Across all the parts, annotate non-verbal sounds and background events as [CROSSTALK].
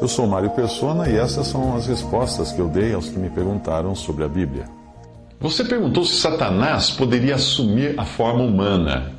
Eu sou Mário Persona e essas são as respostas que eu dei aos que me perguntaram sobre a Bíblia. Você perguntou se Satanás poderia assumir a forma humana.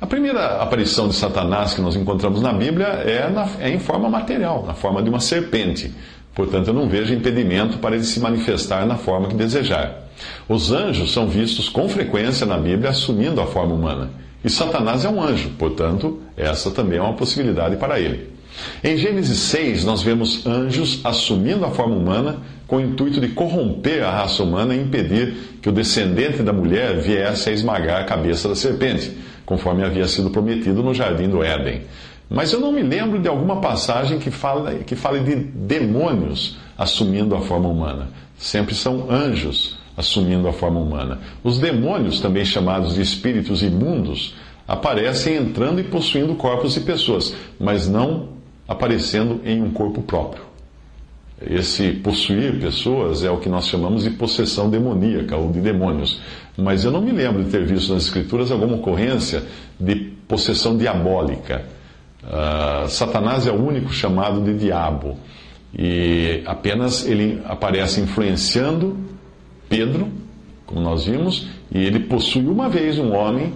A primeira aparição de Satanás que nós encontramos na Bíblia é, na, é em forma material, na forma de uma serpente. Portanto, eu não vejo impedimento para ele se manifestar na forma que desejar. Os anjos são vistos com frequência na Bíblia assumindo a forma humana. E Satanás é um anjo, portanto, essa também é uma possibilidade para ele. Em Gênesis 6, nós vemos anjos assumindo a forma humana com o intuito de corromper a raça humana e impedir que o descendente da mulher viesse a esmagar a cabeça da serpente, conforme havia sido prometido no jardim do Éden. Mas eu não me lembro de alguma passagem que fale, que fale de demônios assumindo a forma humana. Sempre são anjos assumindo a forma humana. Os demônios, também chamados de espíritos imundos, aparecem entrando e possuindo corpos de pessoas, mas não aparecendo em um corpo próprio. Esse possuir pessoas é o que nós chamamos de possessão demoníaca ou de demônios. Mas eu não me lembro de ter visto nas Escrituras alguma ocorrência de possessão diabólica. Uh, Satanás é o único chamado de diabo. E apenas ele aparece influenciando Pedro, como nós vimos, e ele possui uma vez um homem,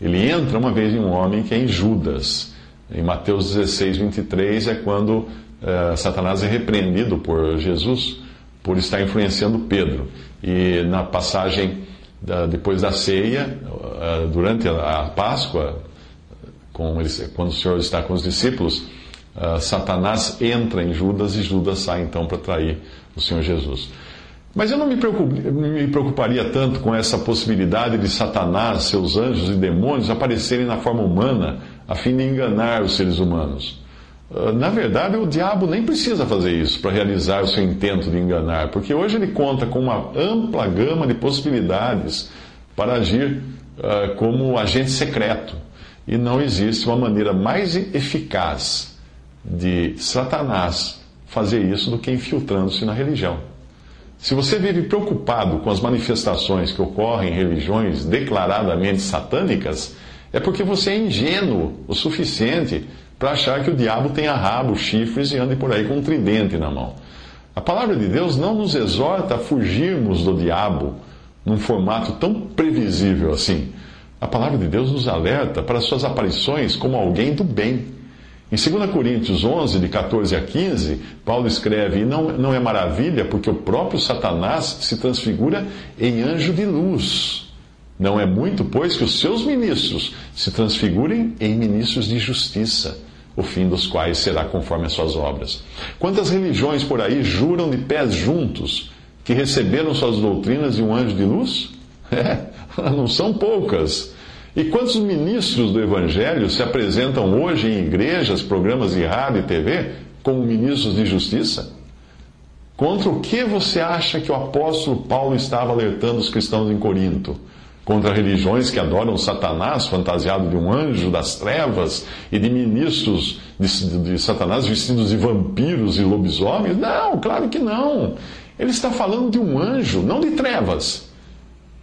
ele entra uma vez em um homem que é em Judas. Em Mateus 16, 23 é quando uh, Satanás é repreendido por Jesus por estar influenciando Pedro. E na passagem da, depois da ceia, uh, durante a, Páscoa, eles, quando o Senhor está com os discípulos, uh, Satanás entra em Judas e Judas sai então para trair o Senhor Jesus. Mas eu não me, me, preocuparia tanto com essa possibilidade de Satanás, seus anjos e demônios aparecerem na forma humana a fim de enganar os seres humanos. Ah, na verdade, o diabo nem precisa fazer isso para realizar o seu intento de enganar, porque hoje ele conta com uma ampla gama de possibilidades para agir uh, como agente secreto. E não existe uma maneira mais eficaz de Satanás fazer isso do que infiltrando-se na religião. Se você vive preocupado com as manifestações que ocorrem em religiões declaradamente satânicas, é porque você é ingênuo o suficiente para achar que o diabo tenha rabo, chifres e ande por aí com um tridente na mão. A palavra de Deus não nos exorta a fugirmos do diabo num formato tão previsível assim. A palavra de Deus nos alerta para suas aparições como alguém do bem em 2 Coríntios 11, de 14 a 15, Paulo escreve: E não, não é maravilha, porque o próprio Satanás se transfigura em anjo de luz. Não é muito, pois, que os seus ministros se transfigurem em ministros de justiça, o fim dos quais será conforme as suas obras. Quantas religiões por aí juram de pés juntos que receberam suas doutrinas de um anjo de luz? [LAUGHS] É, não são poucas. E quantos ministros do Evangelho se apresentam hoje em igrejas, programas de rádio e TV como ministros de justiça? Contra o que você acha que o apóstolo Paulo estava alertando os cristãos em Corinto? Contra religiões que adoram Satanás, fantasiado de um anjo das trevas, e de ministros de, de Satanás vestidos de vampiros e lobisomens? Não, claro que não. Ele está falando de um anjo, não de trevas.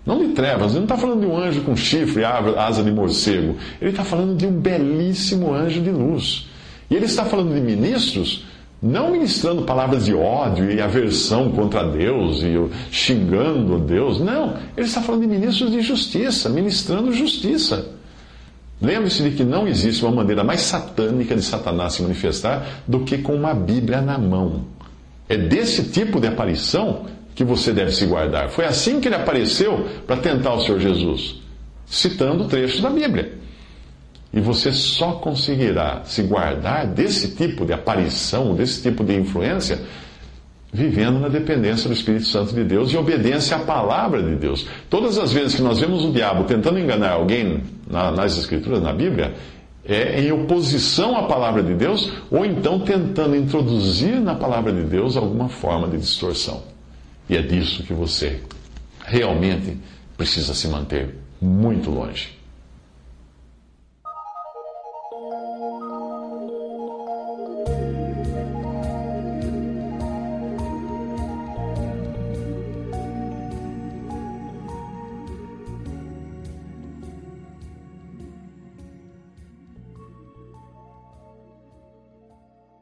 Não de trevas, ele não está falando de um anjo com chifre, asa de morcego. Ele está falando de um belíssimo anjo de luz. E ele está falando de ministros, não ministrando palavras de ódio e aversão contra Deus e xingando Deus. Não, ele está falando de ministros de justiça, ministrando justiça. Lembre-se de que não existe uma maneira mais satânica de Satanás se manifestar do que com uma Bíblia na mão. É desse tipo de aparição que você deve se guardar. Foi assim que ele apareceu para tentar o Senhor Jesus, citando trechos da Bíblia. E você só conseguirá se guardar desse tipo de aparição, desse tipo de influência, vivendo na dependência do Espírito Santo de Deus e obediência à palavra de Deus. Todas as vezes que nós vemos o diabo tentando enganar alguém na, nas Escrituras, na Bíblia, é em oposição à palavra de Deus ou então tentando introduzir na palavra de Deus alguma forma de distorção. E é disso que você realmente precisa se manter muito longe. Thank you.